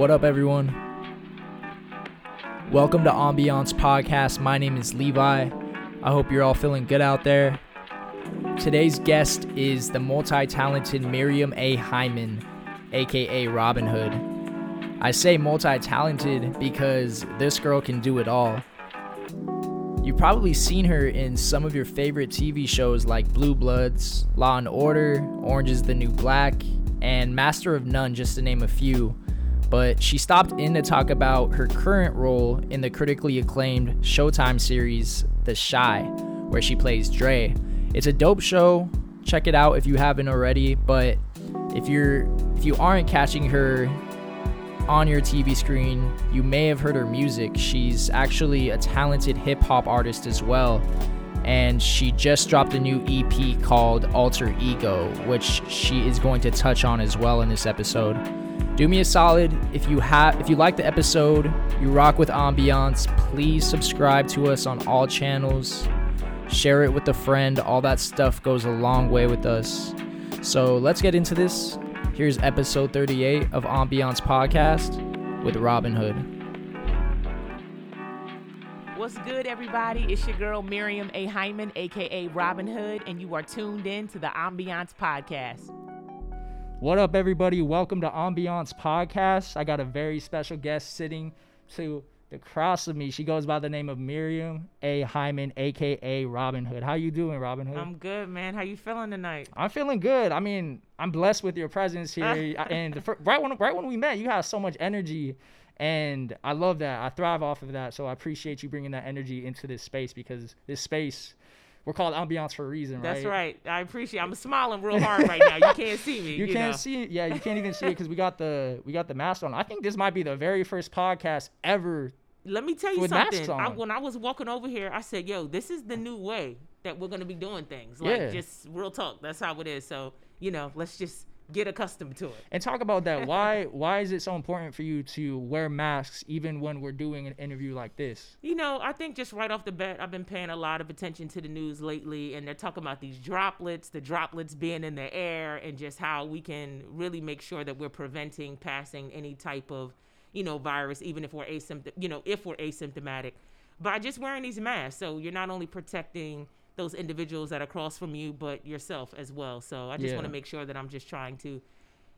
What up, everyone? Welcome to Ambiance Podcast. My name is Levi. I hope you're all feeling good out there. Today's guest is the multi talented Miriam A. Hyman, aka Robin Hood. I say multi talented because this girl can do it all. You've probably seen her in some of your favorite TV shows like Blue Bloods, Law and Order, Orange is the New Black, and Master of None, just to name a few. But she stopped in to talk about her current role in the critically acclaimed Showtime series, The Chi, where she plays Dre. It's a dope show. Check it out if you haven't already. But if you're if you aren't catching her on your TV screen, you may have heard her music. She's actually a talented hip hop artist as well. And she just dropped a new EP called Alter Ego, which she is going to touch on as well in this episode. Do me a solid if you have if you like the episode, you rock with ambiance, please subscribe to us on all channels. Share it with a friend. All that stuff goes a long way with us. So, let's get into this. Here's episode 38 of Ambiance Podcast with Robin Hood. What's good, everybody? It's your girl Miriam A. Hyman, aka Robin Hood, and you are tuned in to the Ambiance Podcast. What up, everybody? Welcome to Ambiance Podcast. I got a very special guest sitting to the cross of me. She goes by the name of Miriam A. Hyman, aka Robin Hood. How you doing, Robin Hood? I'm good, man. How you feeling tonight? I'm feeling good. I mean, I'm blessed with your presence here. and right when right when we met, you had so much energy, and I love that. I thrive off of that. So I appreciate you bringing that energy into this space because this space. We're called ambiance for a reason, right? That's right? right. I appreciate. I'm smiling real hard right now. You can't see me. You, You, can't know. see it. Yeah, you can't even see it because we got the we got the mask on. I think this might be the very first podcast ever. Let me tell you something. I, when I was walking over here, I said, "Yo, this is the new way that we're gonna be doing things. Like Yeah. just real talk. That's how it is. So you know, let's just get accustomed to it. And talk about that. Why why is it so important for you to wear masks even when we're doing an interview like this? You know, I think just right off the bat, I've been paying a lot of attention to the news lately, and they're talking about these droplets, the droplets being in the air, and just how we can really make sure that we're preventing passing any type of, you know, virus, even if we're asymptom, you know, if we're asymptomatic, by just wearing these masks. So you're not only protecting those individuals that are across from you, but yourself as well. So I just Yeah. want to make sure that I'm just trying to,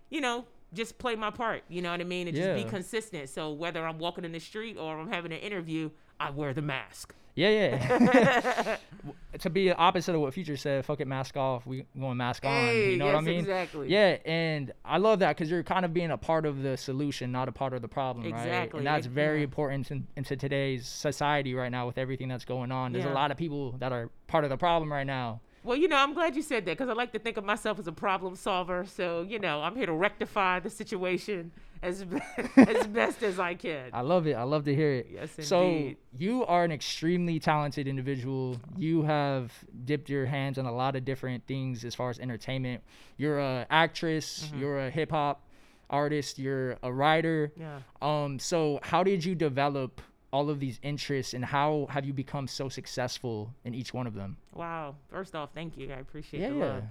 you know, just play my part. You know what I mean? And just be consistent. So whether I'm walking in the street or I'm having an interview, I wear the mask. Yeah, yeah. to be opposite of what Future said, fuck it, mask off. We going mask on. You know what I yes, mean? exactly. Yeah, and I love that because you're kind of being a part of the solution, not a part of the problem, right? Exactly, And that's very yeah. important in, into today's society right now with everything that's going on. There's a lot of people that are part of the problem right now. Well, you know, I'm glad you said that because I like to think of myself as a problem solver. So, you know, I'm here to rectify the situation as be- as best as I can. I love it. I love to hear it. Yes, So you are an extremely talented individual. You have dipped your hands in a lot of different things as far as entertainment. You're a actress. Mm-hmm. You're a hip hop artist. You're a writer. Yeah. Um. So how did you develop all of these interests, and how have you become so successful in each one of them? Wow. First off, thank you. I appreciate Yeah, the love.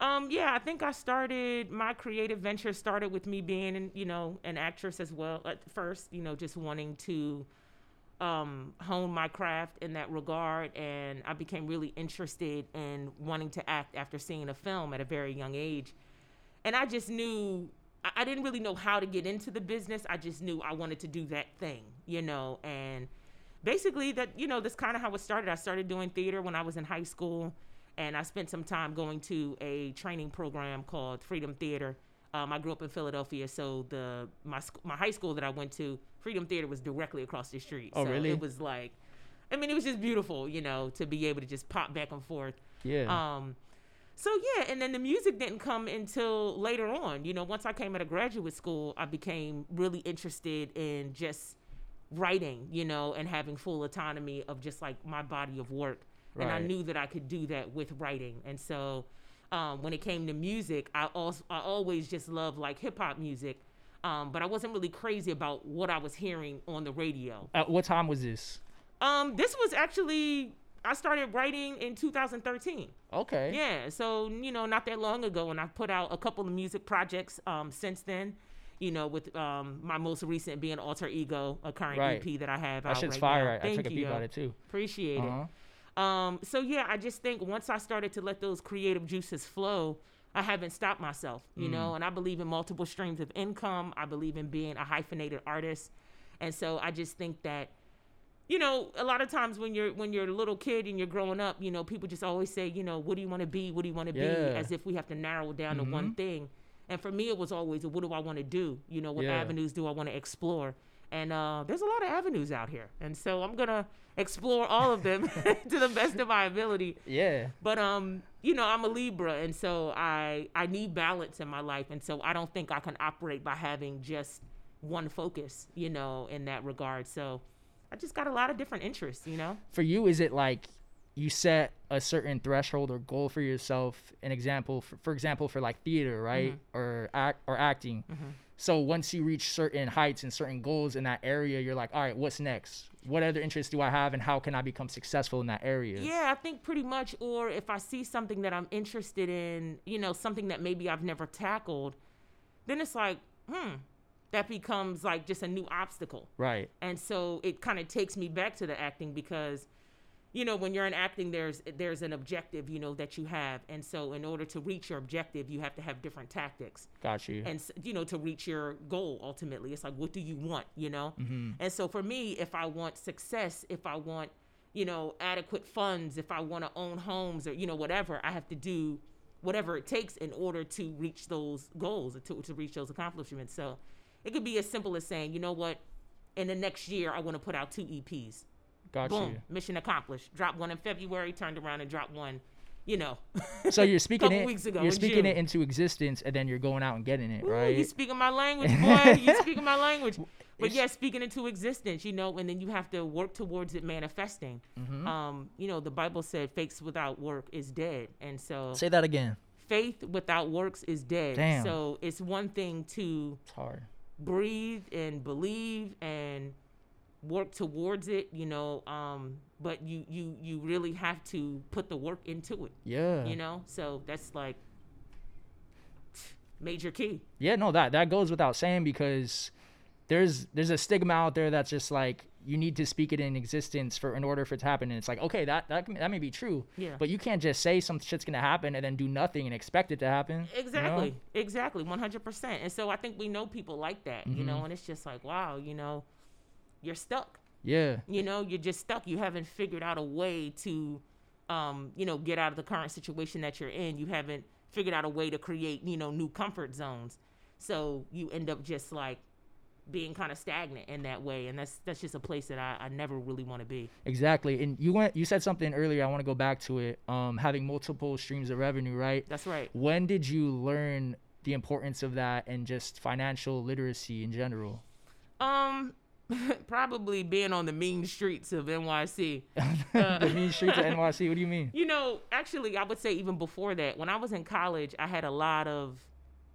Um, yeah, I think I started my creative venture started with me being, you know, an actress as well at first, you know, just wanting to um, hone my craft in that regard. And I became really interested in wanting to act after seeing a film at a very young age. And I just knew, I, I didn't really know how to get into the business. I just knew I wanted to do that thing, you know, and basically that, you know, that's kind of how it started. I started doing theater when I was in high school and I spent some time going to a training program called Freedom Theater. Um, I grew up in Philadelphia, so the my my high school that I went to, Freedom Theater, was directly across the street. Oh, so really? It was like, I mean, it was just beautiful, you know, to be able to just pop back and forth. Yeah. Um, so yeah, and then the music didn't come until later on. You know, once I came out of graduate school, I became really interested in just writing, you know, and having full autonomy of just like my body of work. And I knew that I could do that with writing. And so um, when it came to music, I also I always just loved like hip hop music. Um, but I wasn't really crazy about what I was hearing on the radio. At what time was this? Um, this was actually I started writing in 2013. Okay. Yeah, so you know, not that long ago, and I've put out a couple of music projects um, since then. You know, with um, my most recent being Alter Ego, a current Right. EP that I have That out shit's right fire. now. I, I Thank took a you, peek yo. at it too. Appreciate Uh-huh. it. Um, so yeah, I just think once I started to let those creative juices flow, I haven't stopped myself, you Mm. know, and I believe in multiple streams of income. I believe in being a hyphenated artist. And so I just think that you know, a lot of times when you're when you're a little kid and you're growing up, you know, people just always say, you know, what do you want to be? What do you want to Yeah. be? As if we have to narrow it down to one thing. And for me, it was always, what do I want to do? You know, what Yeah. avenues do I want to explore? And uh, there's a lot of avenues out here, and so I'm gonna explore all of them to the best of my ability. Yeah. But um, you know, I'm a Libra, and so I I need balance in my life, and so I don't think I can operate by having just one focus, you know, in that regard. So I just got a lot of different interests, you know. For you, is it like you set a certain threshold or goal for yourself? An example, for, for example, for like theater, right, Mm-hmm. or act or acting. So once you reach certain heights and certain goals in that area, you're like, all right, what's next? What other interests do I have, and how can I become successful in that area? Yeah, I think pretty much. Or if I see something that I'm interested in, you know, something that maybe I've never tackled, then it's like, hmm, that becomes like just a new obstacle. Right. and so it kind of takes me back to the acting because you know when you're in acting there's there's an objective you know that you have. And so in order to reach your objective you have to have different tactics. Got you. and you know to reach your goal ultimately. It's like what do you want you know? Mm-hmm. And so for me if i want success if i want you know adequate funds if i want to own homes or you know whatever i have to do whatever it takes in order to reach those goals to, to reach those accomplishments. So it could be as simple as saying you know what? In the next year i want to put out two eps Got boom mission accomplished drop one in february turned around and dropped one you know So you're speaking it. weeks ago you're speaking June. it into existence, and then you're going out and getting it, Ooh, right? You speaking my language, boy. you speaking my language. But It's- yeah, speaking into existence, you know, and then you have to work towards it manifesting. Mm-hmm. Um, you know, the Bible said faith without work is dead. And so Say that again. faith without works is dead. Damn. So it's one thing to It's hard. breathe and believe and work towards it, you know, um, but you you you really have to put the work into it, Yeah. you know? So that's like major key. Yeah, no, that that goes without saying because there's there's a stigma out there that's just like you need to speak it in existence for in order for it to happen, and it's like okay, that that that may be true, Yeah. but you can't just say some shit's gonna happen and then do nothing and expect it to happen. you know? Exactly. Exactly. One hundred percent. And so I think we know people like that, you Mm-hmm. know, and it's just like, wow, you know, you're stuck. Yeah. You know, you're just stuck. You haven't figured out a way to um, you know, get out of the current situation that you're in. You haven't figured out a way to create, you know, new comfort zones. So you end up just like being kind of stagnant in that way. And that's that's just a place that I, I never really want to be. Exactly. And you went you said something earlier. I want to go back to it. Um, having multiple streams of revenue, right? That's right. When did you learn the importance of that and just financial literacy in general? Um probably being on the mean streets of NYC. the mean streets of NYC. What do you mean? You know, actually, I would say even before that, when I was in college, I had a lot of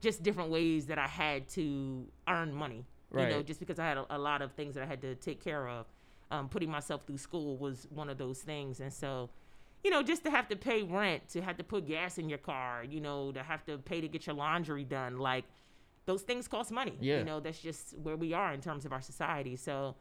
just different ways that I had to earn money. Right. You know, just because I had a, a lot of things that I had to take care of. Um, putting myself through school was one of those things. And so, you know, just to have to pay rent, to have to put gas in your car, you know, to have to pay to get your laundry done, like those things cost money. Yeah. You know, that's just where we are in terms of our society. So,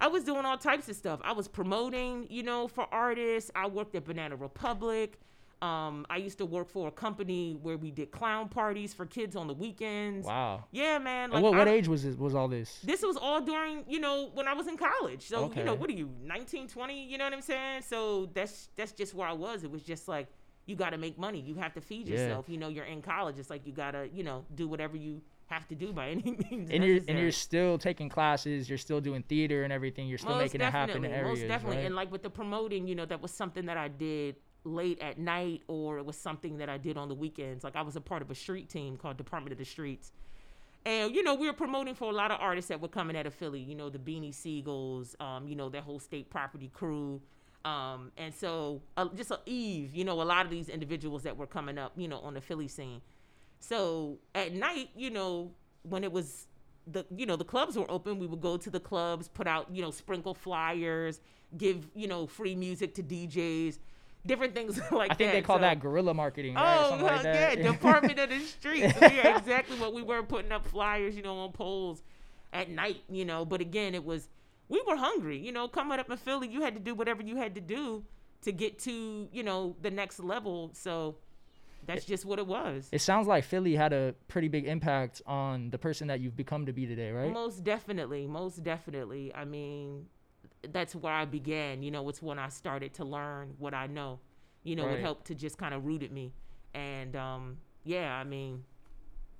I was doing all types of stuff. I was promoting, you know, for artists. I worked at Banana Republic. Um, I used to work for a company where we did clown parties for kids on the weekends. Wow. Yeah, man. And what, what I- age was this, was all this? This was all during, you know, when I was in college. So, you know, what are you, 19, 20? You know what I'm saying? So that's that's just where I was. It was just like you got to make money. You have to feed Yeah. yourself. You know, you're in college. It's like you got to, you know, do whatever you have to do by any means and you're and you're still taking classes. You're still doing theater and everything. You're still most making it happen in areas, most definitely. right? And like with the promoting, you know, that was something that I did late at night, or it was something that I did on the weekends. Like I was a part of a street team called Department of the Streets, and you know, we were promoting for a lot of artists that were coming out of Philly. You know, the Beanie Sigels, um, you know, that whole state property crew. Um, and so uh, just a Eve, you know, a lot of these individuals that were coming up, you know, on the Philly scene. So at night, you know, when it was the you know the clubs were open, we would go to the clubs, put out you know sprinkle flyers, give you know free music to DJs, different things like that. I think that. they call So- that guerrilla marketing, right? Oh, like that. yeah, Department of the Streets. yeah, exactly what we were putting up flyers, you know, on poles at night, you know. But again, it was we were hungry, you know. Coming up in Philly, you had to do whatever you had to do to get to, you know, the next level. So that's just what it was. It sounds like Philly had a pretty big impact on the person that you've become to be today, right? Most definitely, most definitely. I mean, that's where I began. You know, it's when I started to learn what I know. You know, Right. it helped to just kind of rooted me. And um, yeah, I mean,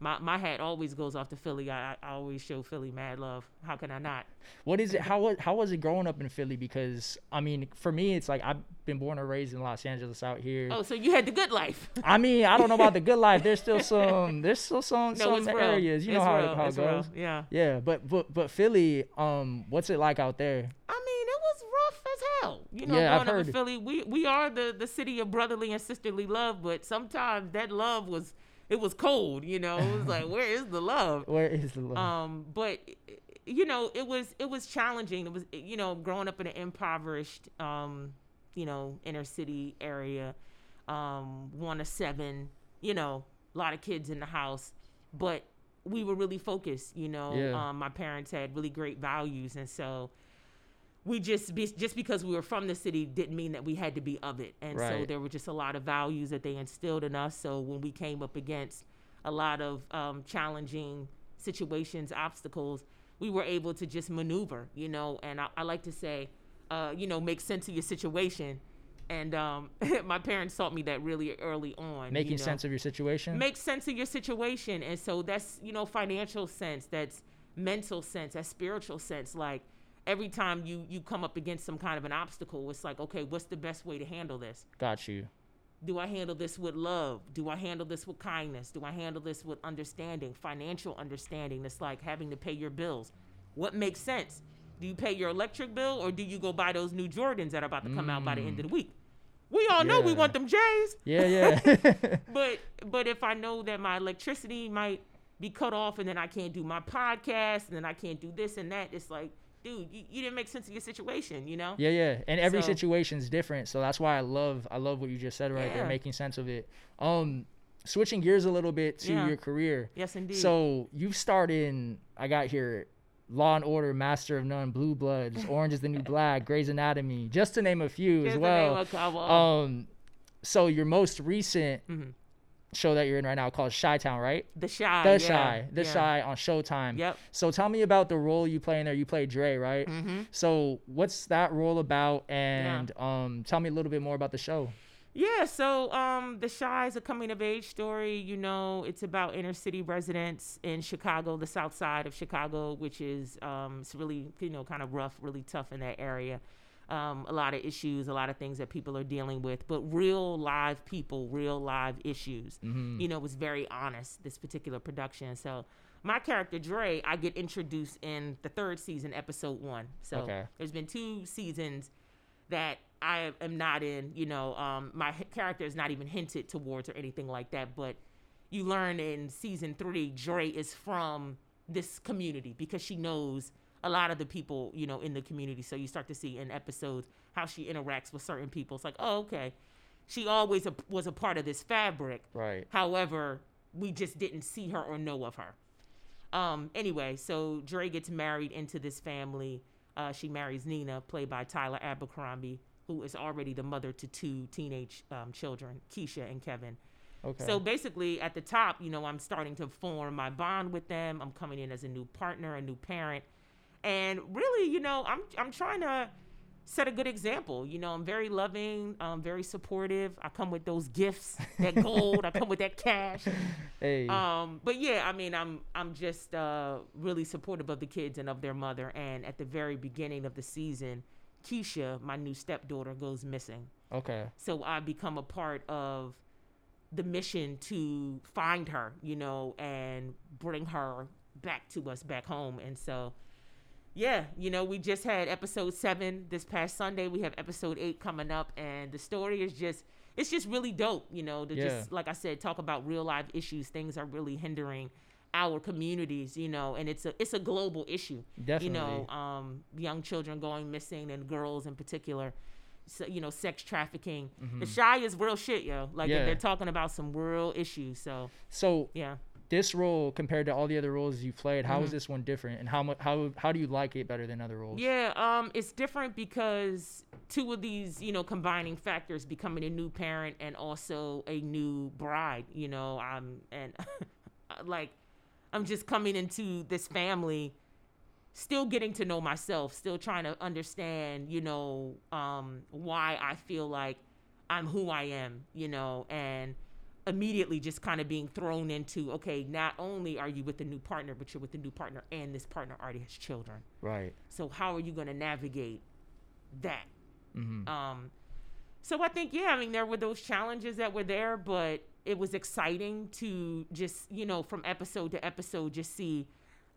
my my hat always goes off to Philly. I, I always show Philly mad love. How can I not? What is it? How was how was it growing up in Philly? Because I mean, for me, it's like I've been born and raised in Los Angeles out here. Oh, so you had the good life. I mean, I don't know about the good life. There's still some. There's still some no, some areas. You know It's how, real. it, how it It's real. goes. Yeah. Yeah, but but but Philly, um, what's it like out there? I mean, it was rough as hell. You know, Yeah, growing up in. Philly, we we are the the city of brotherly and sisterly love, but sometimes that love was it was cold. You know, it was like, where is the love? Where is the love? Um, but you know, it was it was challenging. It was you know, growing up in an impoverished, um, you know, inner city area, um, one of seven. You know, a lot of kids in the house, but we were really focused. You know, Yeah. um, my parents had really great values, and so we just be, just because we were from the city didn't mean that we had to be of it. And so there were just a lot of values that they instilled in us. So when we came up against a lot of um, challenging situations obstacles we were able to just maneuver you know? And i, I like to say uh, you know make sense of your situation. And um, my parents taught me that really early on you Making know? sense of your situation. make sense of your situation. And so that's you know financial sense that's mental sense that's spiritual sense. Like every time you you come up against some kind of an obstacle it's like okay what's the best way to handle this? Got you. do i handle this with love? Do i handle this with kindness? Do i handle this with understanding financial understanding? It's like having to pay your bills. What makes sense? Do you pay your electric bill or do you go buy those new jordans that are about to come out by the end of the mm. week? We all know we want them j's. Yeah, yeah. but but if I know that my electricity might be cut off and then I can't do my podcast and then I can't do this and that, it's like, dude, you, you didn't make sense of your situation, you know? Yeah, yeah, and every So- situation's different, so that's why I love I love what you just said right there, making sense of it. Um, switching gears a little bit to Yeah. your career. Yes, indeed. So you've starred in I got here, Law and Order, Master of None, Blue Bloods, Orange is the New Black, Grey's Anatomy, just to name a few Just as well. a couple. Um, so your most recent Mhm. Show that you're in right now called Chi Town, right? the Chi. The yeah, Chi, The yeah. Chi on Showtime. Yep. So tell me about the role you play in there. You play Dre, right? Mm-hmm. So what's that role about? And um, tell me a little bit more about the show. Yeah, so um, The Chi is a coming of age story. You know, it's about inner city residents in Chicago, the south side of Chicago, which is um, it's really you know kind of rough, really tough in that area. Um, a lot of issues, a lot of things that people are dealing with, but real live people, real live issues. Mm-hmm. You know, it was very honest this particular production. So my character Dre, I get introduced in the third season, episode one. So Okay. there's been two seasons that I am not in. You know, um, my character is not even hinted towards or anything like that. But you learn in season three, Dre is from this community because she knows a lot of the people, you know, in the community. So you start to see in episodes how she interacts with certain people. It's like, oh, okay, she always a, was a part of this fabric. Right. However, we just didn't see her or know of her. Um, anyway, so Dre gets married into this family. Uh, she marries Nina, played by Tyla Abercrumbie, who is already the mother to two teenage um, children, Keisha and Kevin. Okay. So basically, at the top, you know, I'm starting to form my bond with them. I'm coming in as a new partner, a new parent, and really, you know, I'm I'm trying to set a good example. You know, I'm very loving, um, very supportive. I come with those gifts, that gold. I come with that cash. hey. Um, but yeah, I mean, I'm I'm just uh, really supportive of the kids and of their mother. And at the very beginning of the season, Keisha, my new stepdaughter, goes missing. okay. So I become a part of the mission to find her, you know, and bring her back to us back home. And so, yeah, you know, we just had episode seven this past Sunday. We have episode eight coming up, and the story is just. It's just really dope, you know, to Yeah. just like I said, talk about real life issues. Things are really hindering our communities, you know, and it's a it's a global issue Definitely. you know, um, young children going missing and girls in particular. se- you know, sex trafficking. The Chi is real shit, yo. Like Mm-hmm. Yeah. they're talking about some real issues. So So yeah. This role compared to all the other roles you played, how is Mm-hmm. this one different, and how mu- how how do you like it better than other roles? Yeah, um, it's different because two of these, you know, combining factors, becoming a new parent and also a new bride, you know, um, and like I'm just coming into this family, still getting to know myself, still trying to understand, you know, um, why I feel like I'm who I am, you know, and immediately just kind of being thrown into okay, not only are you with a new partner, but you're with a new partner, and this partner already has children. Right. So how are you going to navigate that? Mm-hmm. Um, so I think yeah, I mean there were those challenges that were there, but it was exciting to just you know from episode to episode just see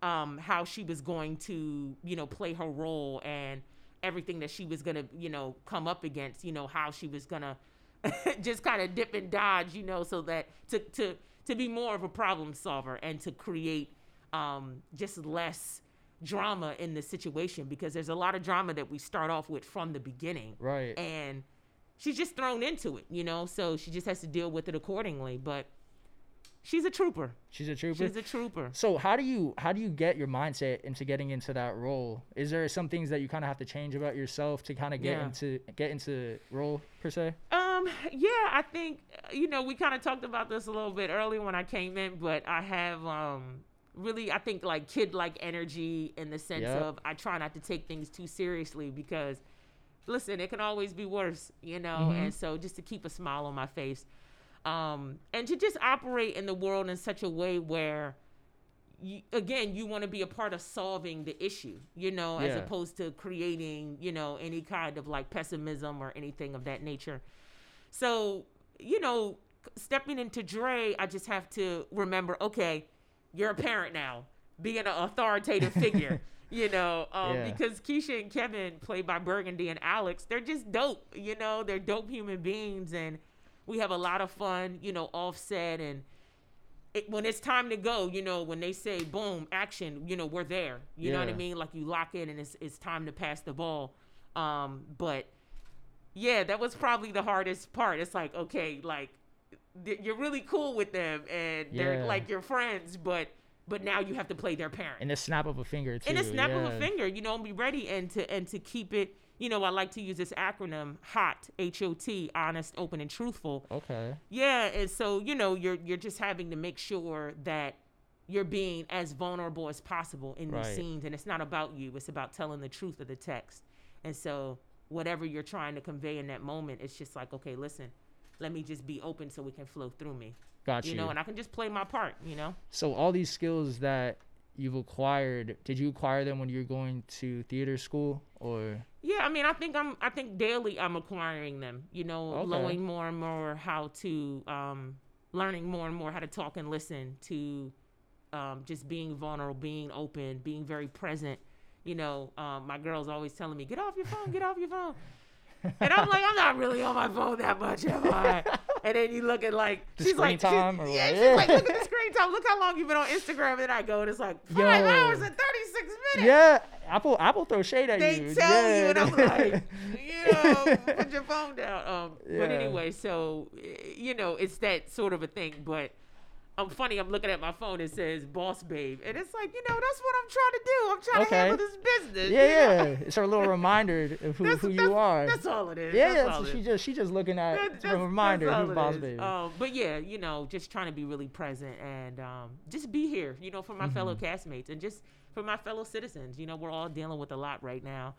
um, how she was going to you know play her role and everything that she was gonna you know come up against. You know how she was gonna just kind of dip and dodge, you know, so that to to to be more of a problem solver and to create um, just less drama in the situation because there's a lot of drama that we start off with from the beginning Right. and she's just thrown into it, you know. So she just has to deal with it accordingly. But she's a trooper. She's a trooper. She's a trooper. so how do you how do you get your mindset into getting into that role? Is there some things that you kind of have to change about yourself to kind of get Yeah. into get into role per se? Um, yeah, I think you know we kind of talked about this a little bit earlier when I came in, but I have um really I think like kid like energy in the sense Yep. of I try not to take things too seriously because listen, it can always be worse, you know, Mhm. and so just to keep a smile on my face. Um, and to just operate in the world in such a way where you, again, you want to be a part of solving the issue, you know, as opposed to creating, you know, any kind of like pessimism or anything of that nature. So, you know, stepping into Dre, I just have to remember, okay, you're a parent now, being an authoritative figure, you know, um, Yeah. because Keisha and Kevin, played by Birgundi and Alex, they're just dope, you know, they're dope human beings, and we have a lot of fun, you know, offset and. It, when it's time to go, you know, when they say boom, action, you know, we're there. You know what I mean? Like you lock in and it's it's time to pass the ball. Um, but yeah, that was probably the hardest part. It's like, okay, like th- you're really cool with them and they're Yeah. like your friends, but but now you have to play their parent. In the snap of a finger too. In a snap of a finger, you know, and be ready and to and to keep it, you know, I like to use this acronym HOT, H O T, honest, open and truthful. Okay. Yeah, and so you know you're you're just having to make sure that you're being as vulnerable as possible in these scenes, and it's not about you; it's about telling the truth of the text. And so whatever you're trying to convey in that moment, it's just like, okay, listen, let me just be open so it can flow through me, Got you you. know, and I can just play my part, you know. so all these skills that you've acquired, did you acquire them when you were going to theater school or? Yeah, I mean, I think I'm. I think daily I'm acquiring them. You know, Okay. learning more and more how to, um, learning more and more how to talk and listen to, um, just being vulnerable, being open, being very present. You know, um, my girl's always telling me, "Get off your phone, get off your phone," and I'm like, "I'm not really on my phone that much, am I?" And then you look at like The she's screen like, she's- or yeah, she's like, "Look at the screen time. Look how long you've been on Instagram." And I go, and it's like five Yo. hours and thirty six minutes Yeah, Apple Apple throw shade at they you. They tell yeah. you, and I'm like, you know, put your phone down. Um, But anyway, so eh, you know, it's that sort of a thing. But I'm funny. I'm looking at my phone. It says "boss babe," and it's like, you know, that's what I'm trying to do. I'm trying Okay. to handle this business. yeah, you know? yeah. It's her little reminder of who, That's, who that's- you are. That's all it is. yeah, that's that's all it she just she just looking at That- that's- a reminder that's who's boss is. baby. Um, but yeah, you know, just trying to be really present and um, just be here, you know, for my fellow Mm-hmm. castmates and just for my fellow citizens. You know, we're all dealing with a lot right now,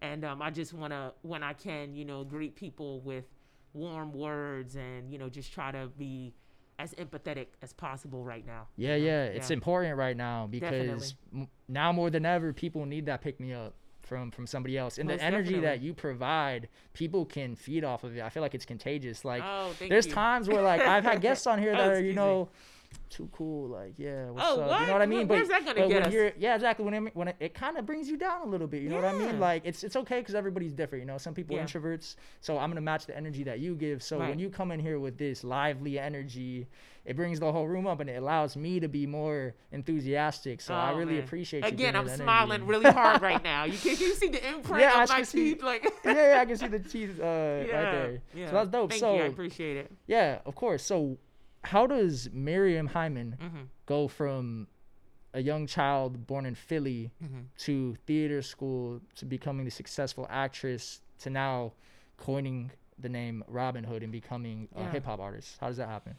and um, I just want to, when I can, you know, greet people with warm words and you know, just try to be as empathetic as possible right now. Yeah, you know? yeah, it's important right now because m- now more than ever, people need that pick me up from from somebody else, and Most the energy that you provide, people can feed off of it. I feel like it's contagious. Like Oh, there's you. times where like I've had guests on here that Oh, are you know me. Too cool. Like, yeah, what's Oh, up? what? You know what I Where- mean? where's that gonna but get when us? you're, yeah, exactly. When it, when it, it kind of brings you down a little bit. You know what I mean? Like, it's it's okay because everybody's different. You know, some people are Yeah. introverts, so I'm gonna match the energy that you give. So when you come in here with this lively energy, it brings the whole room up and it allows me to be more enthusiastic. So I Oh, really man. appreciate you. Again, I'm smiling energy. really hard right now. You can, can you see the imprint Yeah, I my see- teeth? Like, yeah, yeah, I can see the teeth uh, yeah, right there. yeah. So that's dope. Thank so you. I appreciate it. yeah, of course. So how does Miriam Hyman hmm go from a young child born in Philly hmm to theater school to becoming the successful actress to now coining the name Robin Hood and becoming a hip hop artist? How does that happen?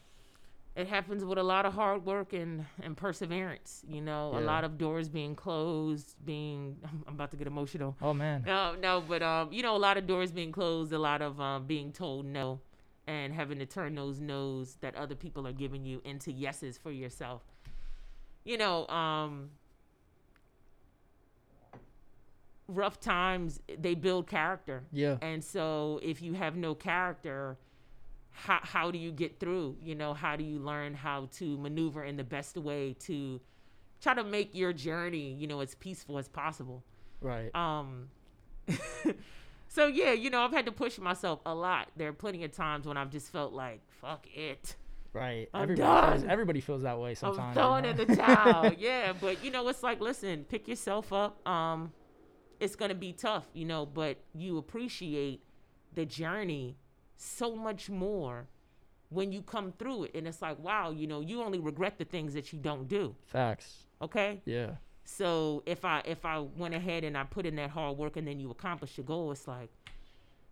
It happens with a lot of hard work and, and perseverance. You know, a lot of doors being closed, being. I'm about to get emotional. Oh man. No, no, but um, you know, a lot of doors being closed, a lot of um, being told no, and having to turn those no's that other people are giving you into yeses for yourself. You know, um, rough times they build character, Yeah. and so if you have no character, how how do you get through? You know, how do you learn how to maneuver in the best way to try to make your journey, you know, as peaceful as possible? Right. Um, so yeah, you know, I've had to push myself a lot. There are plenty of times when I've just felt like, fuck it. Right. I'm everybody feels, everybody feels that way sometimes. I'm you throwing know? in the towel. yeah, but you know, it's like, listen, pick yourself up. Um, it's gonna be tough, you know, but you appreciate the journey so much more when you come through it. And it's like, wow, you know, you only regret the things that you don't do. Facts. Okay. Yeah. So if I if I went ahead and I put in that hard work and then you accomplish your goal, it's like,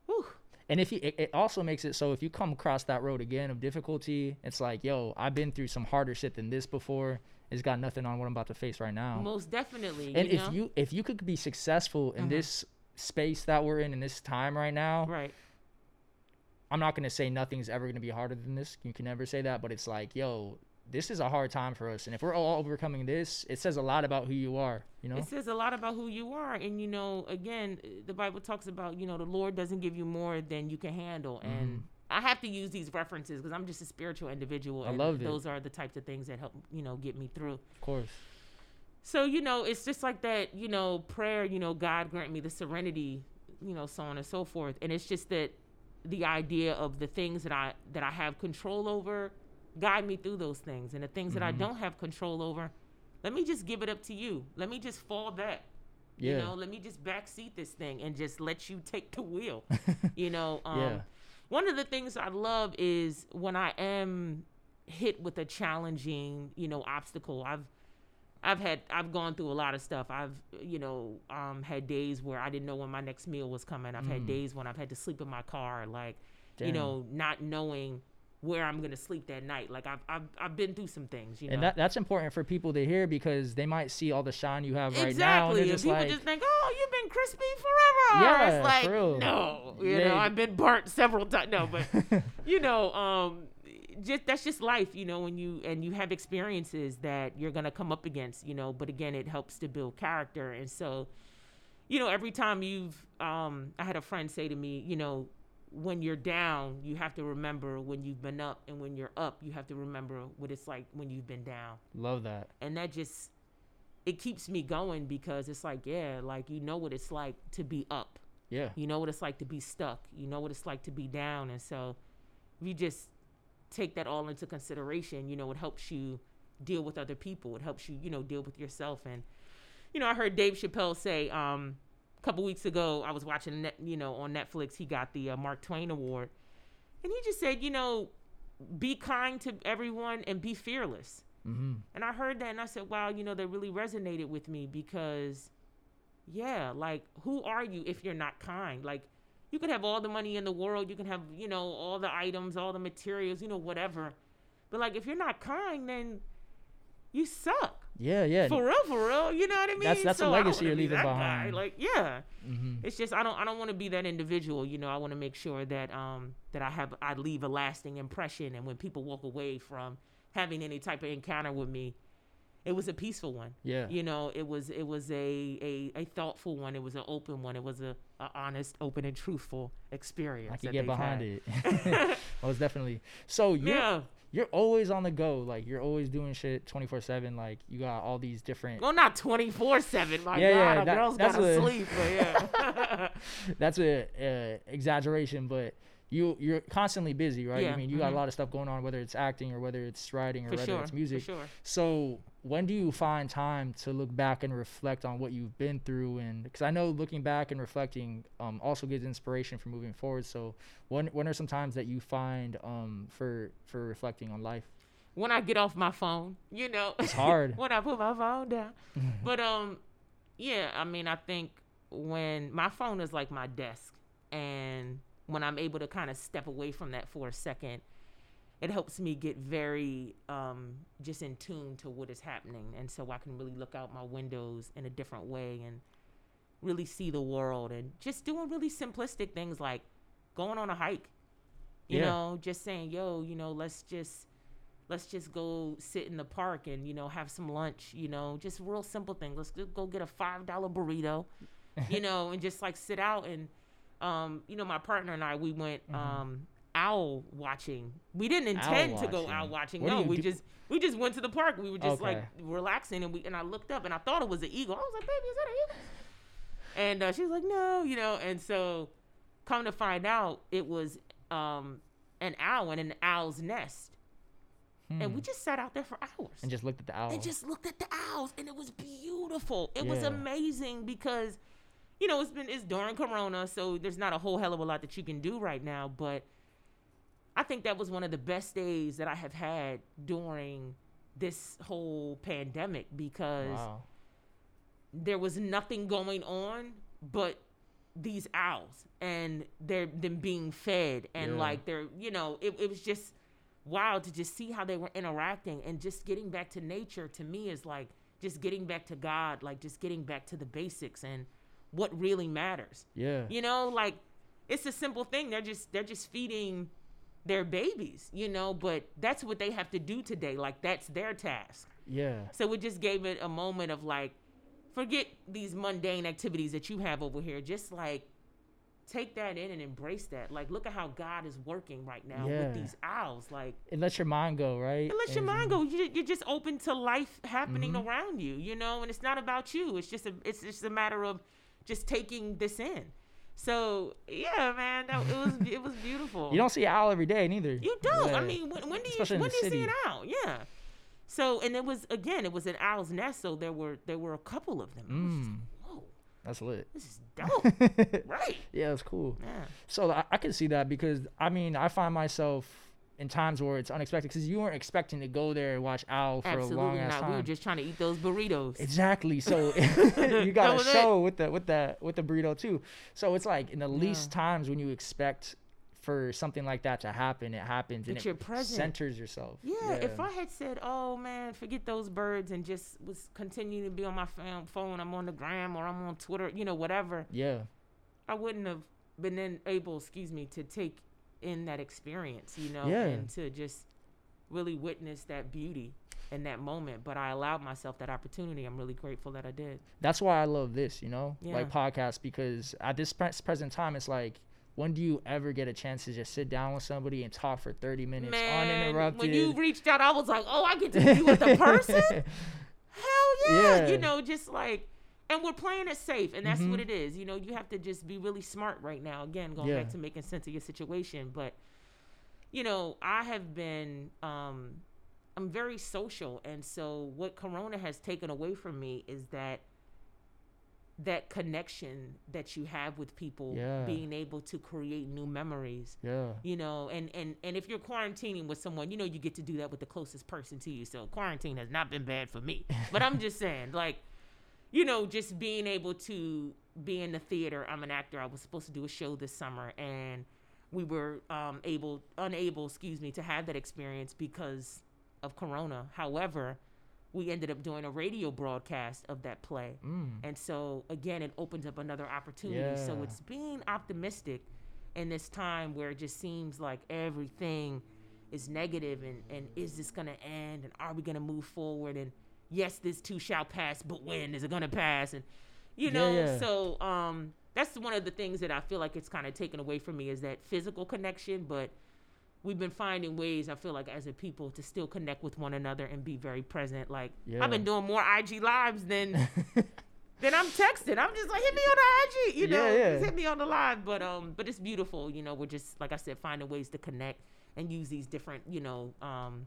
whew, And if you, it, it also makes it so if you come across that road again of difficulty, it's like, yo, I've been through some harder shit than this before. It's got nothing on what I'm about to face right now. most definitely. and you if know? you if you could be successful in Mhm. this space that we're in in this time right now, right, I'm not gonna say nothing's ever gonna be harder than this. You can never say that, but it's like, yo, this is a hard time for us, and if we're all overcoming this, it says a lot about who you are. You know? it says a lot about who you are, and you know, again, the Bible talks about you know the Lord doesn't give you more than you can handle, and Mhm. I have to use these references because I'm just a spiritual individual, I and loved it. those are the types of things that help you know get me through. Of course. So, you know, it's just like that, you know, prayer, you know, God grant me the serenity, you know, so on and so forth. And it's just that the idea of the things that I that I have control over, guide me through those things. And the things that I Mhm. don't have control over, let me just give it up to you. Let me just fall back. Yeah. You know, let me just backseat this thing and just let you take the wheel. you know, um, Yeah. one of the things I love is when I am hit with a challenging, you know, obstacle. I've I've had I've gone through a lot of stuff. I've you know um, had days where I didn't know when my next meal was coming. I've had Mm. days when I've had to sleep in my car, like you know, not knowing where I'm gonna sleep that night. Like I've I've, I've been through some things. You know, And that, that's important for people to hear because they might see all the shine you have right now, and exactly. they're and just people like, just think, "Oh, you've been crispy forever." Yeah, it's like real. no, you Yeah. know, I've been burnt several times. No, but you know, um, just that's just life, you know, when you and you have experiences that you're gonna come up against, you know. But again, it helps to build character, and so, you know, every time you've, um, I had a friend say to me, you know, when you're down, you have to remember when you've been up, and when you're up, you have to remember what it's like when you've been down, love that. and that just it keeps me going because it's like, yeah, like you know what it's like to be up. Yeah. You know what it's like to be stuck. You know what it's like to be down. And so if you just take that all into consideration, you know, it helps you deal with other people. It helps you, you know, deal with yourself. And, you know, I heard Dave Chappelle say um, a couple weeks ago, I was watching, net, you know, on Netflix, he got the uh, Mark Twain Award. And he just said, you know, be kind to everyone and be fearless. Mm-hmm. And I heard that and I said, wow, you know, that really resonated with me because, yeah, like, who are you if you're not kind? Like, you can have all the money in the world, you can have, you know, all the items, all the materials, you know, whatever. But, like, if you're not kind, then you suck. Yeah, yeah. For real, for real. You know what I mean? That's- that's a So don't legacy you're leaving that guy. behind. Like, yeah mm-hmm. it's just I don't I don't want to be that individual. You know, I want to make sure that um that I have I leave a lasting impression, and when people walk away from having any type of encounter with me, it was a peaceful one. Yeah. You know, it was it was a a, a thoughtful one. It was an open one. It was a, a honest, open, and truthful experience. I can get behind had. it. Most definitely. So Yeah. You're always on the go. Like you're always doing shit 24 seven. Like you got all these different. Well, not 24 seven. My Yeah, God, yeah, that- girl's that's gotta a- sleep. But yeah. That's a, a exaggeration, but you you're constantly busy, right? Yeah, I mean, you got mhm. a lot of stuff going on, whether it's acting or whether it's writing or for whether sure. it's music. For sure. So when do you find time to look back and reflect on what you've been through? And because I know looking back and reflecting um, also gives inspiration for moving forward. So when when are some times that you find um, for for reflecting on life? When I get off my phone, you know. It's hard. when I put my phone down. but um, yeah. I mean, I think when my phone is like my desk, and when I'm able to kind of step away from that for a second, it helps me get very um, just in tune to what is happening, and so I can really look out my windows in a different way and really see the world, and just doing really simplistic things like going on a hike. You Yeah. know, just saying, "Yo, you know, let's just." Let's just go sit in the park and you know have some lunch. You know, just real simple thing. Let's go- go get a five dollar burrito, you know, and just like sit out and um, you know, my partner and I, we went um, owl watching. We didn't Mm-hmm. Intend to go owl watching. What no, we do- just we just went to the park. We were just like relaxing, and we and I looked up and I thought it was an eagle. I was like, "Baby, is that an eagle?" And uh, she was like, "No," you know. And so, come to find out, it was um, an owl in an owl's nest, and we just sat out there for hours Hmm. and just looked at the owls. and just looked at the owls and it was beautiful it was amazing because you know it's been it's during corona so there's not a whole hell of a lot that you can do right now but i think that was one of the best days that i have had during this whole pandemic because wow. there was nothing going on but these owls and they're them being fed and Yeah. like they're you know it, it was just wild to just see how they were interacting and just getting back to nature to me is like just getting back to god like just getting back to the basics and what really matters Yeah. you know like it's a simple thing they're just they're just feeding their babies you know but that's what they have to do today like that's their task Yeah. so we just gave it a moment of like, forget these mundane activities that you have over here. Just like take that in and embrace that. Like, look at how God is working right now Yeah. with these owls. Like, It lets your mind go, right? it lets your mind go. You, you're just open to life happening Mhm. around you, you know. And it's not about you. It's just a it's just a matter of just taking this in. So yeah, man, that, it was it was beautiful. You don't see an owl every day, neither. You don't. I mean, when, when do you Especially when do you see city. an owl? Yeah. So and it was again, it was an owl's nest. So there were there were a couple of them. I was just Mm. Whoa, That's lit. this is dope, right? yeah, it's cool. Yeah. So I, I can see that because I mean I find myself in times where it's unexpected because you weren't expecting to go there and watch owl for a long Absolutely ass time. We were just trying to eat those burritos. Exactly. So you got was a it. show with the with the with the burrito too. So it's like in the least times when you expect for something like that to happen, it happens and it present. centers yourself. yeah, if I had said, "Oh man, forget those birds," and just was continuing to be on my phone, I'm on the gram or I'm on Twitter, you know, whatever, yeah, I wouldn't have been then able, excuse me, to take in that experience, you know, Yeah. and to just really witness that beauty in that moment. But I allowed myself that opportunity. I'm really grateful that I did. that's why I love this, you know, like Yeah. podcasts because at this pre- present time, it's like. When do you ever get a chance to just sit down with somebody and talk for 30 minutes Man, uninterrupted? when you reached out, I was like, oh, I get to be with a person? Hell yeah. Yeah. You know, just like, and we're playing it safe, and that's what Mhm. it is. You know, you have to just be really smart right now. Again, going Yeah. back to making sense of your situation. But, you know, I have been, um, I'm very social. And so what Corona has taken away from me is that that connection that you have with people Yeah. being able to create new memories yeah, you know and and and if you're quarantining with someone you know you get to do that with the closest person to you so quarantine has not been bad for me but i'm just saying like you know just being able to be in the theater. I'm an actor. I was supposed to do a show this summer and we were um, able unable excuse me to have that experience because of corona. However we ended up doing a radio broadcast of that play. Mm. and so again, it opens up another opportunity. So it's being optimistic in this time where it just seems like everything is negative and, and is this gonna end and are we gonna move forward and yes, this too shall pass, but when is it gonna pass? And you Yeah, know, yeah. so um that's one of the things that I feel like it's kind of taken away from me is that physical connection, but we've been finding ways I feel like as a people to still connect with one another and be very present. Like Yeah. I've been doing more IG lives than than I'm texting. I'm just like hit me on the IG, you know, Yeah, yeah. just hit me on the live. But um, but it's beautiful, you know. We're just like I said, finding ways to connect and use these different, you know, um,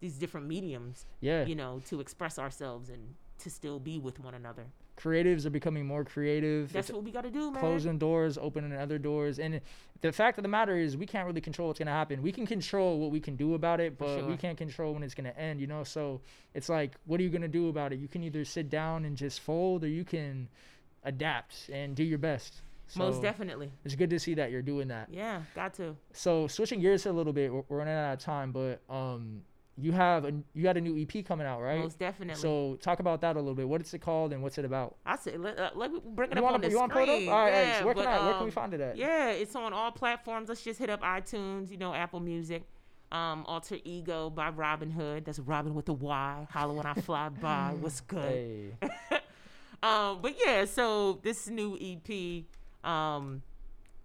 these different mediums, yeah. you know, to express ourselves and to still be with one another. Creatives are becoming more creative. That's It's what we got to do, man. closing doors, opening other doors. And the fact of the matter is, we can't really control what's going to happen. We can control what we can do about it, but we can't control when it's going to end, you know? So it's like, what are you going to do about it? You can either sit down and just fold, or you can adapt and do your best. So Most definitely. It's good to see that you're doing that. Yeah, got to. So switching gears a little bit, we're, we're running out of time, but um, you have a you got a new EP coming out, right? Most definitely. So talk about that a little bit. What's it called and what's it about? I say let, uh, let me bring it You up on want the you want to pull it screen. up? All right, all right, yeah, so where can but, I where can we um, find it at? Yeah, it's on all platforms. Let's just hit up iTunes, you know, Apple Music. Um, Alter Ego by Robyn Hood. That's Robyn with a Y. Holla when I fly by. What's good? Hey. Um, but yeah, so this new EP um,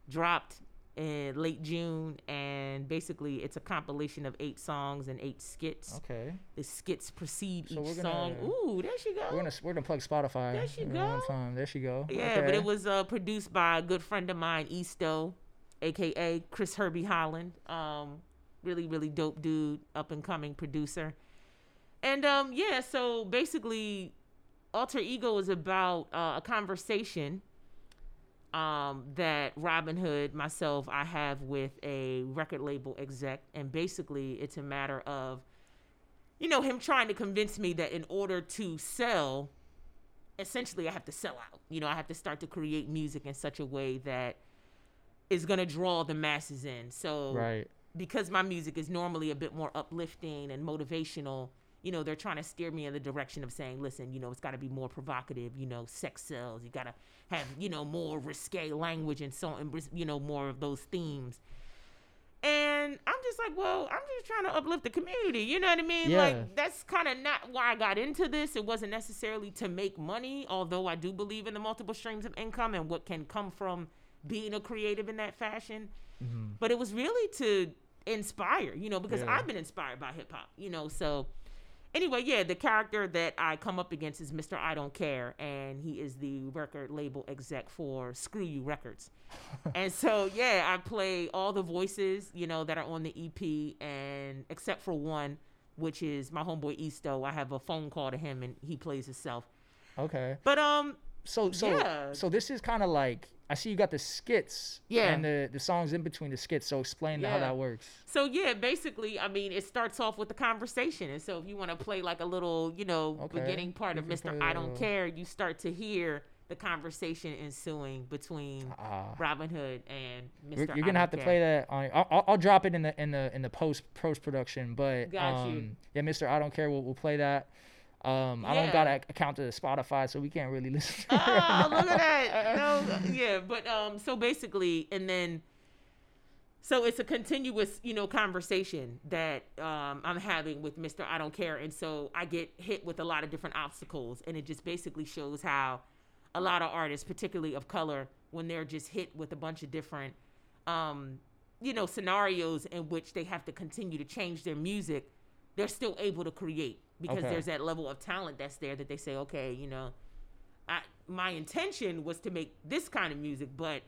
dropped in late June, and basically it's a compilation of eight songs and eight skits. Okay. The skits precede So each gonna- song. Ooh, there she go. We're gonna we're gonna plug Spotify. There she go. There she go. Yeah, but it was uh, produced by a good friend of mine, Easto, aka Chris Herbie Holland. Um, really, really dope dude, up and coming producer. And um, yeah, so basically, Alter Ego is about uh, a conversation um, that Robyn Hood, myself, I have with a record label exec, and basically, it's a matter of, you know, him trying to convince me that in order to sell essentially I have to sell out. You know, I have to start to create music in such a way that is going to draw the masses in. So right. because my music is normally a bit more uplifting and motivational, you know, they're trying to steer me in the direction of saying, listen, you know, it's got to be more provocative, you know, sex sells. You got to have, you know, more risque language and so and you know, more of those themes. And I'm just like, well, I'm just trying to uplift the community. You know what I mean? Yeah. Like that's kind of not why I got into this. It wasn't necessarily to make money, although I do believe in the multiple streams of income and what can come from being a creative in that fashion. Mhm. But it was really to inspire, you know, because Yeah. I've been inspired by hip hop, you know. So anyway, yeah, the character that I come up against is Mr. I Don't Care, and he is the record label exec for Screw You Records. and so yeah, I play all the voices, you know, that are on the EP, and except for one, which is my homeboy Easto. I have a phone call to him, and he plays himself. Okay. But um, So so Yeah. so this is kind of like I see you got the skits. Yeah. And the the songs in between the skits. So explain how that works. So yeah, basically, I mean, it starts off with the conversation, and so if you want to play like a little, you know, Okay, beginning part you of Mister I Don't Care, you start to hear the conversation ensuing between Ah. Robyn Hood and You're, Mister. you're gonna have to play that on. I'll, I'll- drop it in the in the in the post post production, but Got you. um, yeah, Mister, I don't care. We'll, we'll play that. Um, I don't got an account to Spotify, so we can't really listen. to Oh, right look at that! No, yeah, but um, so basically, and then, so it's a continuous, you know, conversation that um I'm having with Mister I Don't Care, and so I get hit with a lot of different obstacles, and it just basically shows how a lot of artists, particularly of color, when they're just hit with a bunch of different, um, you know, scenarios in which they have to continue to change their music, they're still able to create because Okay. there's that level of talent that's there that they say, okay, you know, I, my intention was to make this kind of music, but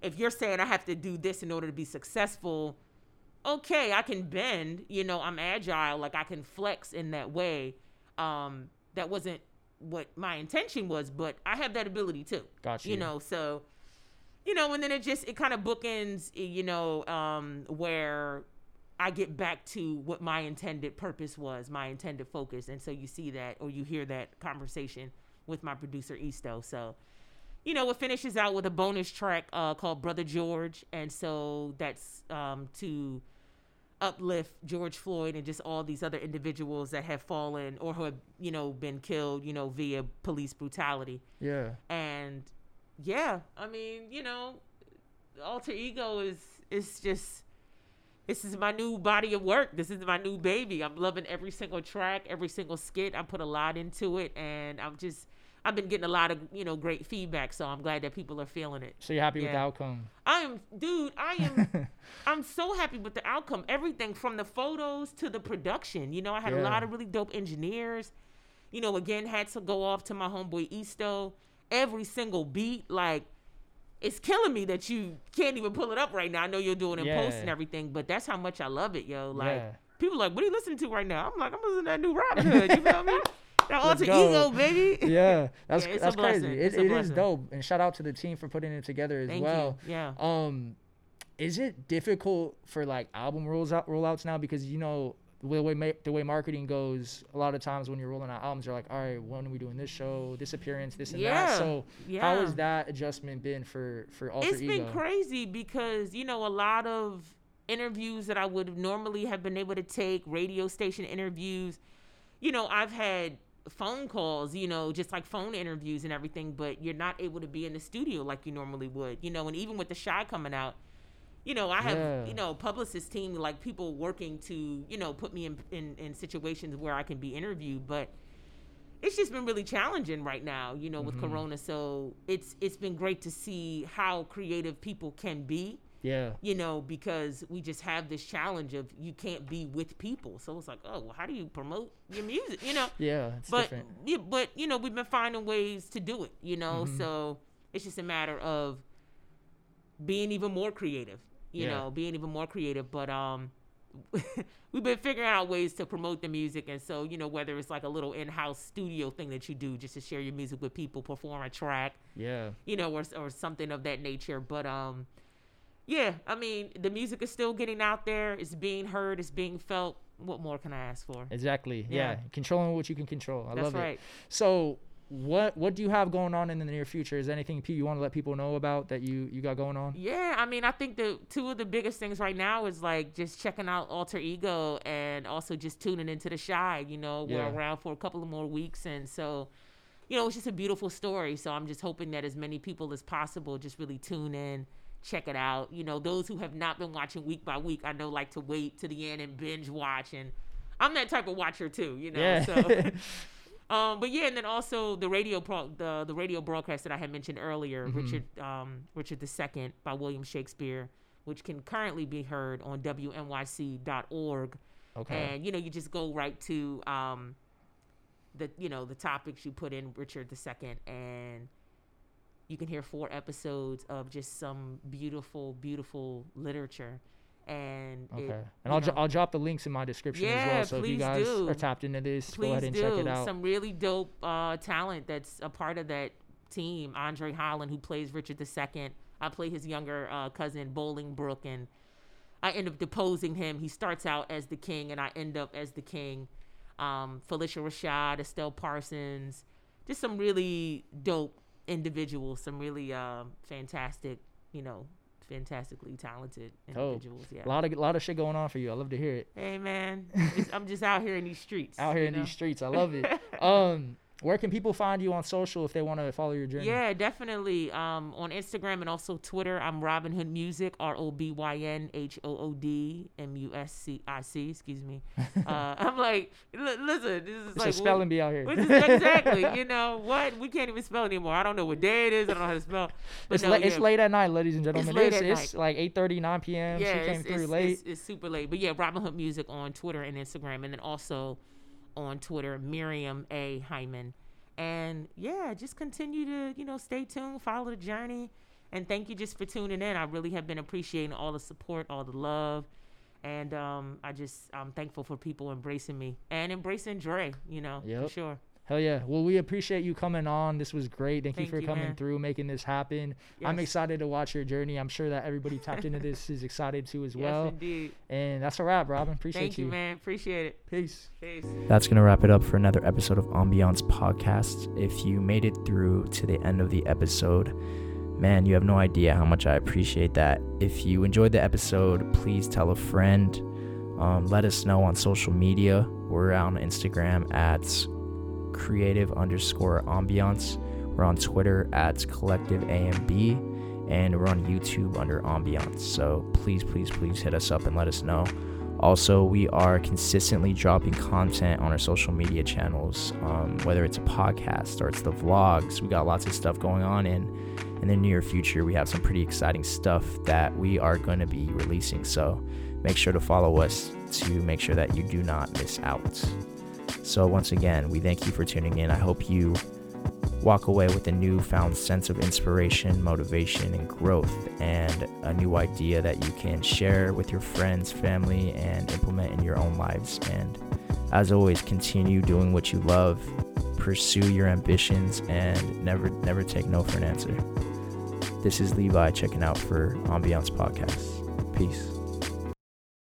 if you're saying I have to do this in order to be successful, okay, I can bend, you know, I'm agile, like I can flex in that way. Um, that wasn't what my intention was, but I have that ability too. Got You you. know, so you know, and then it just it kind of bookends, you know, um, where I get back to what my intended purpose was, my intended focus, and so you see that or you hear that conversation with my producer Easto. So, you know, it finishes out with a bonus track uh, called Brother George, and so that's um, to uplift George Floyd and just all these other individuals that have fallen or who have you know been killed, you know, via police brutality. Yeah. And yeah, I mean, you know, alter ego is is just this is my new body of work. This is my new baby. I'm loving every single track, every single skit. I put a lot into it and I'm just I've been getting a lot of you know great feedback, so I'm glad that people are feeling it. So you're happy with the outcome? I am, dude. I am. I'm so happy with the outcome. Everything from the photos to the production. You know, I had a lot of really dope engineers. You know, again, had to go off to my homeboy Easto. Every single beat, like, it's killing me that you can't even pull it up right now. I know you're doing it in post and Yeah. everything, but that's how much I love it, yo. Like, Yeah. people like, what are you listening to right now? I'm like, I'm listening to that new Robyn Hood. You feel me? That alter ego, baby. yeah, that's Yeah, that's crazy. It, it is dope, and shout out to the team for putting it together as Thank well. you. Yeah. Um, is it difficult for like album rolls out rollouts now because you know the way ma- the way marketing goes? A lot of times when you're rolling out albums, you're like, all right, when are we doing this show, this appearance, this and Yeah, that. So yeah. how has that adjustment been for for Alter it's Ego? been crazy because you know a lot of interviews that I would normally have been able to take radio station interviews you know I've had phone calls you know just like phone interviews and everything but you're not able to be in the studio like you normally would you know and even with the Chi coming out you know I have Yeah. you know publicist team like people working to you know put me in, in in situations where I can be interviewed but it's just been really challenging right now, you know, with Mm-hmm. Corona. So it's it's been great to see how creative people can be, Yeah, you know, because we just have this challenge of you can't be with people. So it's like, oh, well, how do you promote your music, you know? yeah, but different. yeah, but you know, we've been finding ways to do it, you know. Mm-hmm. So it's just a matter of being even more creative, you Yeah. know, being even more creative. But um, we've been figuring out ways to promote the music, and so you know, whether it's like a little in-house studio thing that you do just to share your music with people, perform a track, Yeah, you know, or or something of that nature. But um, yeah, I mean, the music is still getting out there. It's being heard. It's being felt. What more can I ask for? exactly. Yeah, Yeah. controlling what you can control. I That's love it. right. So, what what do you have going on in the near future? Is there anything P you want to let people know about that you you got going on? Yeah, I mean, I think the two of the biggest things right now is like just checking out Alter Ego and also just tuning into the Chi. You know, we're Yeah. around for a couple of more weeks, and so, you know, it's just a beautiful story. So I'm just hoping that as many people as possible just really tune in, check it out. You know, those who have not been watching week by week, I know like to wait to the end and binge watch, and I'm that type of watcher too. You know, Yeah. so. Um, but yeah, and then also the radio pro- the the radio broadcast that I had mentioned earlier, Mm-hmm. Richard um, Richard II by William Shakespeare, which can currently be heard on WNYC.org. Okay. And you know, you just go right to um, the you know the topics you put in Richard II, and you can hear four episodes of just some beautiful, beautiful literature. And it, Okay. And I'll, dro- I'll drop the links in my description as well. So if you guys do. are tapped into this, please go ahead and do. check it out. Some really dope uh, talent that's a part of that team. Andre Holland, who plays Richard II. I play his younger uh, cousin, Bolingbroke, and I end up deposing him. He starts out as the king, and I end up as the king. Um, Phylicia Rashad, Estelle Parsons, just some really dope individuals, some really uh, fantastic, you know, fantastically talented individuals. Yeah. A lot of a lot of shit going on for you. I love to hear it. Hey man, I'm just out here in these streets. Out here in know? these streets, I love it. um, where can people find you on social if they want to follow your journey? Yeah, definitely. Um, on Instagram and also Twitter, I'm Robyn Hood Music, R O B Y N H O O D M U S C I C. Excuse me. Uh, I'm like, li- listen, this is It's like a spelling bee out here. Is exactly, you know what? We can't even spell anymore. I don't know what day it is. I don't know how to spell. But It's, no, la- yeah. it's late at night, ladies and gentlemen. late It's, at it's like 8:30, 9 p.m. Yeah, she came it's, through it's, late. It's, it's super late. But yeah, Robyn Hood Music on Twitter and Instagram, and then also on Twitter, Miriam A. Hyman. And yeah, just continue to, you know, stay tuned, follow the journey. And thank you just for tuning in. I really have been appreciating all the support, all the love. And um, I just, I'm thankful for people embracing me and embracing Dre, you know, for sure. Hell yeah. Well, we appreciate you coming on. This was great. Thank, Thank you for you, coming man. through, making this happen. I'm excited to watch your journey. I'm sure that everybody tapped into this is excited too as Yes, well. indeed. And that's a wrap, Robin. Appreciate Thank you, man. Appreciate it. Peace. Peace. That's going to wrap it up for another episode of Ambiance Podcast. If you made it through to the end of the episode, man, you have no idea how much I appreciate that. If you enjoyed the episode, please tell a friend. Um, let us know on social media. We're on Instagram at creative underscore ambiance. We're on Twitter at collective AMB. And we're on YouTube under ambiance. So please, please, please hit us up and let us know. Also, we are consistently dropping content on our social media channels, um, whether it's a podcast or it's the vlogs. We got lots of stuff going on, and in the near future, we have some pretty exciting stuff that we are going to be releasing. So make sure to follow us to make sure that you do not miss out. So, once again, we thank you for tuning in. I hope you walk away with a newfound sense of inspiration, motivation, and growth, and a new idea that you can share with your friends, family, and implement in your own lives. And as always, continue doing what you love, pursue your ambitions, and never, never take no for an answer. This is Levi checking out for Ambiance Podcast. Peace.